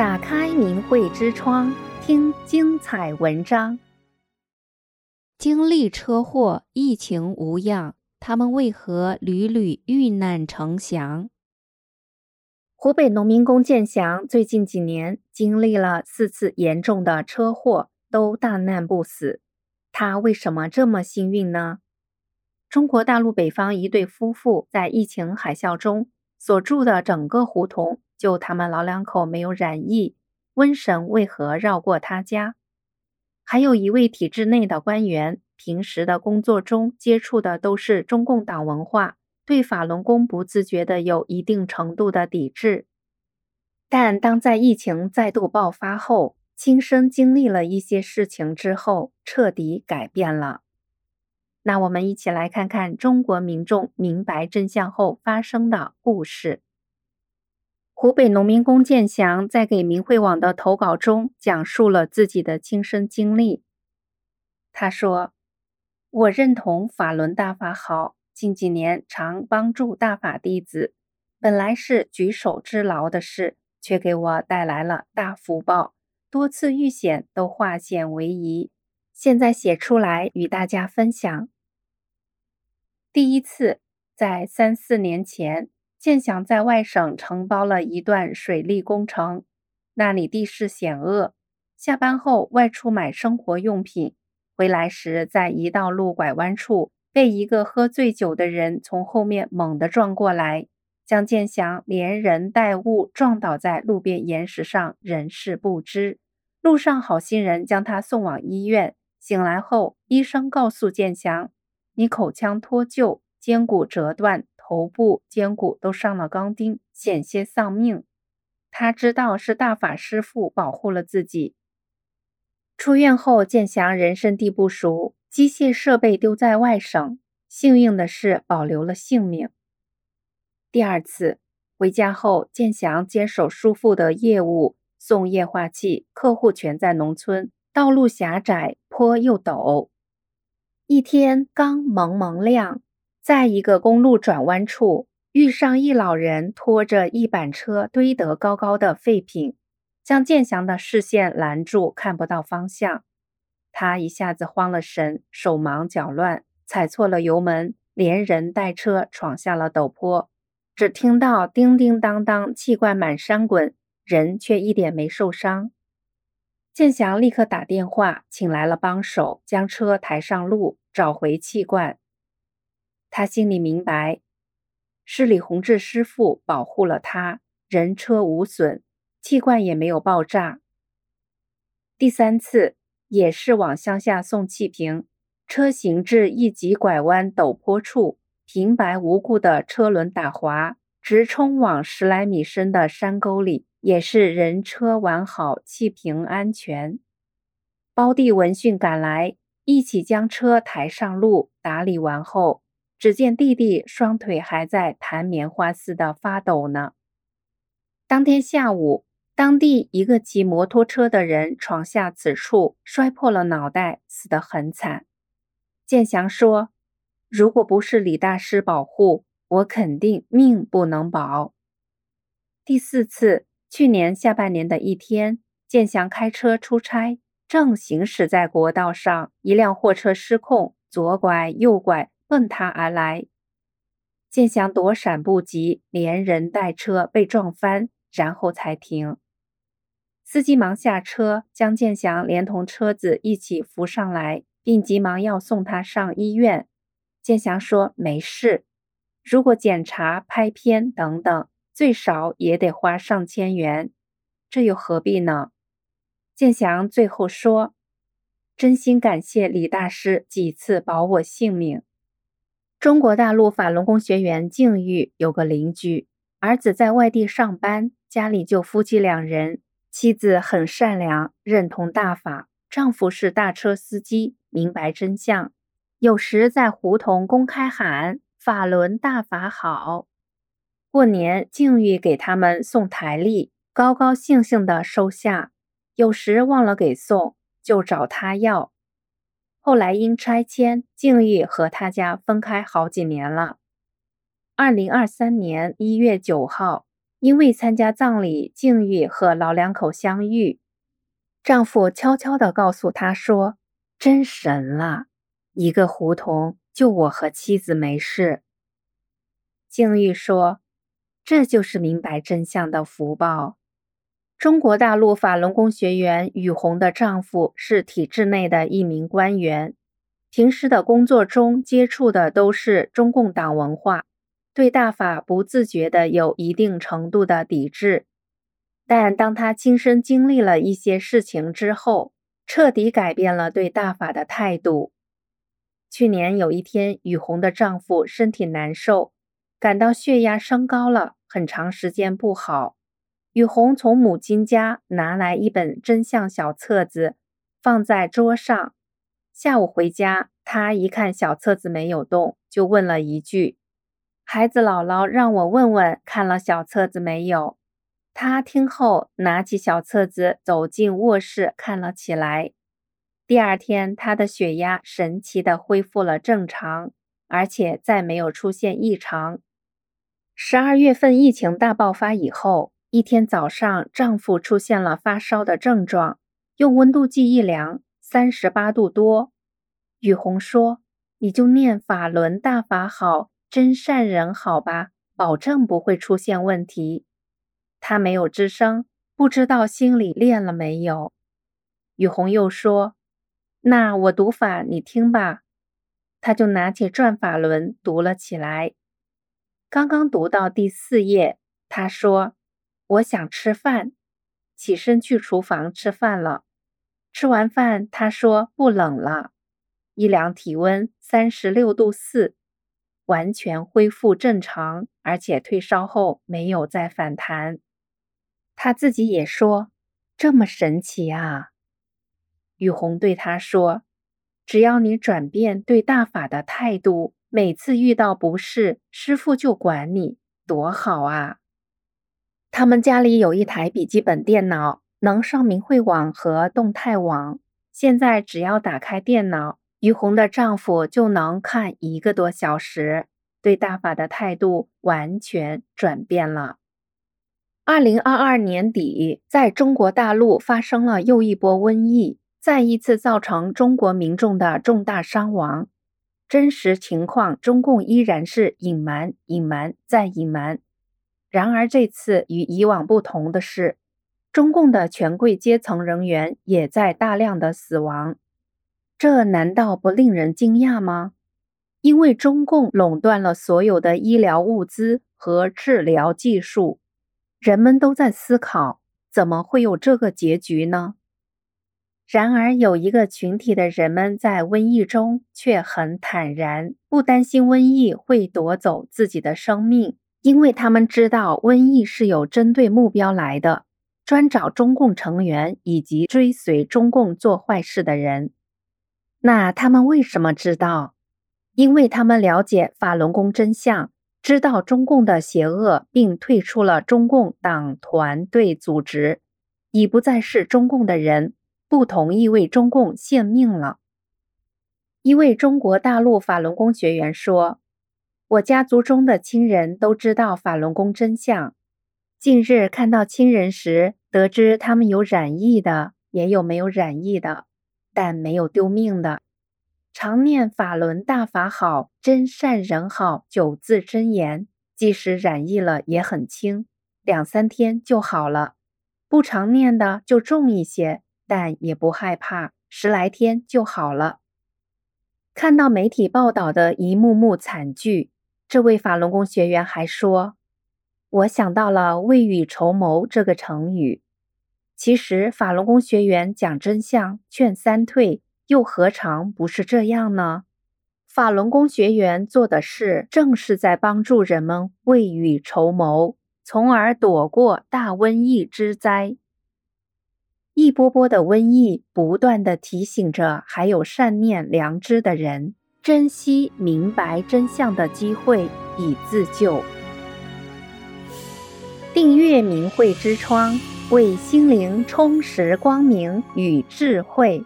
打开明慧之窗，听精彩文章。经历车祸，疫情无恙，他们为何屡屡遇难成祥？湖北农民工建祥最近几年经历了四次严重的车祸，都大难不死。他为什么这么幸运呢？中国大陆北方一对夫妇在疫情海啸中所住的整个胡同，就他们老两口没有染疫，瘟神为何绕过他家？还有一位体制内的官员，平时的工作中接触的都是中共党文化，对法轮功不自觉的有一定程度的抵制。但当在疫情再度爆发后，亲身经历了一些事情之后，彻底改变了。那我们一起来看看中国民众明白真相后发生的故事。湖北农民工建祥在给明慧网的投稿中讲述了自己的亲身经历。他说：“我认同法轮大法好，近几年常帮助大法弟子，本来是举手之劳的事，却给我带来了大福报，多次遇险都化险为夷。现在写出来与大家分享。第一次在三四年前。”建祥在外省承包了一段水利工程，那里地势险恶。下班后外出买生活用品，回来时在一道路拐弯处，被一个喝醉酒的人从后面猛地撞过来，将建祥连人带物撞倒在路边岩石上，人事不知。路上好心人将他送往医院，醒来后医生告诉建祥：“你口腔脱臼，肩骨折断。”头部、肩骨都上了钢钉，险些丧命。他知道是大法师父保护了自己。出院后，建祥人生地不熟，机械设备丢在外省，幸运的是保留了性命。第二次回家后，建祥接手叔父的业务，送液化气，客户全在农村，道路狭窄，坡又陡。一天刚蒙蒙亮。在一个公路转弯处，遇上一老人拖着一板车堆得高高的废品，将建祥的视线拦住，看不到方向。他一下子慌了神，手忙脚乱，踩错了油门，连人带车闯下了陡坡。只听到叮叮当当，气罐满山滚，人却一点没受伤。建祥立刻打电话请来了帮手，将车抬上路，找回气罐。他心里明白，是李洪志师傅保护了他，人车无损，气罐也没有爆炸。第三次也是往乡下送气瓶，车行至一级拐弯陡坡处，平白无故的车轮打滑，直冲往十来米深的山沟里，也是人车完好，气瓶安全。胞弟闻讯赶来，一起将车抬上路，打理完后。只见弟弟双腿还在弹棉花似的发抖呢。当天下午，当地一个骑摩托车的人闯下此处，摔破了脑袋，死得很惨。建祥说：“如果不是李大师保护，我肯定命不能保。”第四次，去年下半年的一天，建祥开车出差，正行驶在国道上，一辆货车失控，左拐右拐。奔他而来，建祥躲闪不及，连人带车被撞翻，然后才停。司机忙下车，将建祥连同车子一起扶上来，并急忙要送他上医院。建祥说：“没事，如果检查、拍片等等，最少也得花上千元，这又何必呢？”建祥最后说：“真心感谢李大师几次保我性命。”中国大陆法轮功学员静玉有个邻居，儿子在外地上班，家里就夫妻两人，妻子很善良，认同大法，丈夫是大车司机，明白真相，有时在胡同公开喊“法轮大法好”。过年，静玉给他们送台历，高高兴兴的收下，有时忘了给送，就找他要。后来因拆迁，静玉和他家分开好几年了。二零二三年一月九号，因为参加葬礼，境遇和老两口相遇，丈夫悄悄地告诉她说：“真神了，一个胡同，就我和妻子没事。”境玉说：“这就是明白真相的福报。”中国大陆法轮功学员雨红的丈夫是体制内的一名官员，平时的工作中接触的都是中共党文化。对大法不自觉的有一定程度的抵制，但当他亲身经历了一些事情之后，彻底改变了对大法的态度。去年有一天，雨红的丈夫身体难受，感到血压升高了，很长时间不好。雨红从母亲家拿来一本真相小册子，放在桌上。下午回家，她一看小册子没有动，就问了一句。孩子姥姥让我问问，看了小册子没有？她听后拿起小册子，走进卧室看了起来。第二天，她的血压神奇地恢复了正常，而且再没有出现异常。十二月份疫情大爆发以后，一天早上，丈夫出现了发烧的症状，用温度计一量，三十八度多。雨红说：“你就念法轮大法好。”真善人好吧，保证不会出现问题。他没有吱声，不知道心里练了没有。雨红又说：“那我读法，你听吧。”他就拿起《转法轮》读了起来。刚刚读到第四页，他说：“我想吃饭。”起身去厨房吃饭了。吃完饭，他说：“不冷了。”一量体温三十六度四。完全恢复正常，而且退烧后没有再反弹。他自己也说：“这么神奇啊！”雨红对他说：“只要你转变对大法的态度，每次遇到不适，师傅就管你，多好啊！”他们家里有一台笔记本电脑，能上明慧网和动态网。现在只要打开电脑。雨红的丈夫就能看一个多小时，对大法的态度完全转变了。二零二二年底，在中国大陆发生了又一波瘟疫，再一次造成中国民众的重大伤亡。真实情况，中共依然是隐瞒、隐瞒再隐瞒。然而这次与以往不同的是，中共的权贵阶层人员也在大量的死亡。这难道不令人惊讶吗？因为中共垄断了所有的医疗物资和治疗技术，人们都在思考，怎么会有这个结局呢？然而，有一个群体的人们在瘟疫中却很坦然，不担心瘟疫会夺走自己的生命，因为他们知道瘟疫是有针对目标来的，专找中共成员以及追随中共做坏事的人。那他们为什么知道？因为他们了解法轮功真相，知道中共的邪恶，并退出了中共党团队组织，已不再是中共的人，不同意为中共献命了。一位中国大陆法轮功学员说：“我家族中的亲人都知道法轮功真相，近日看到亲人时，得知他们有染疫的，也有没有染疫的。”但没有丢命的，常念法轮大法好，真善人好九字真言，即使染疫了也很轻，两三天就好了。不常念的就重一些，但也不害怕，十来天就好了。看到媒体报道的一幕幕惨剧，这位法轮功学员还说：“我想到了未雨绸缪这个成语。”其实法轮功学员讲真相、劝三退，又何尝不是这样呢？法轮功学员做的事，正是在帮助人们未雨绸缪，从而躲过大瘟疫之灾。一波波的瘟疫，不断地提醒着还有善念、良知的人，珍惜明白真相的机会，以自救。订阅明慧之窗。为心灵充实光明与智慧。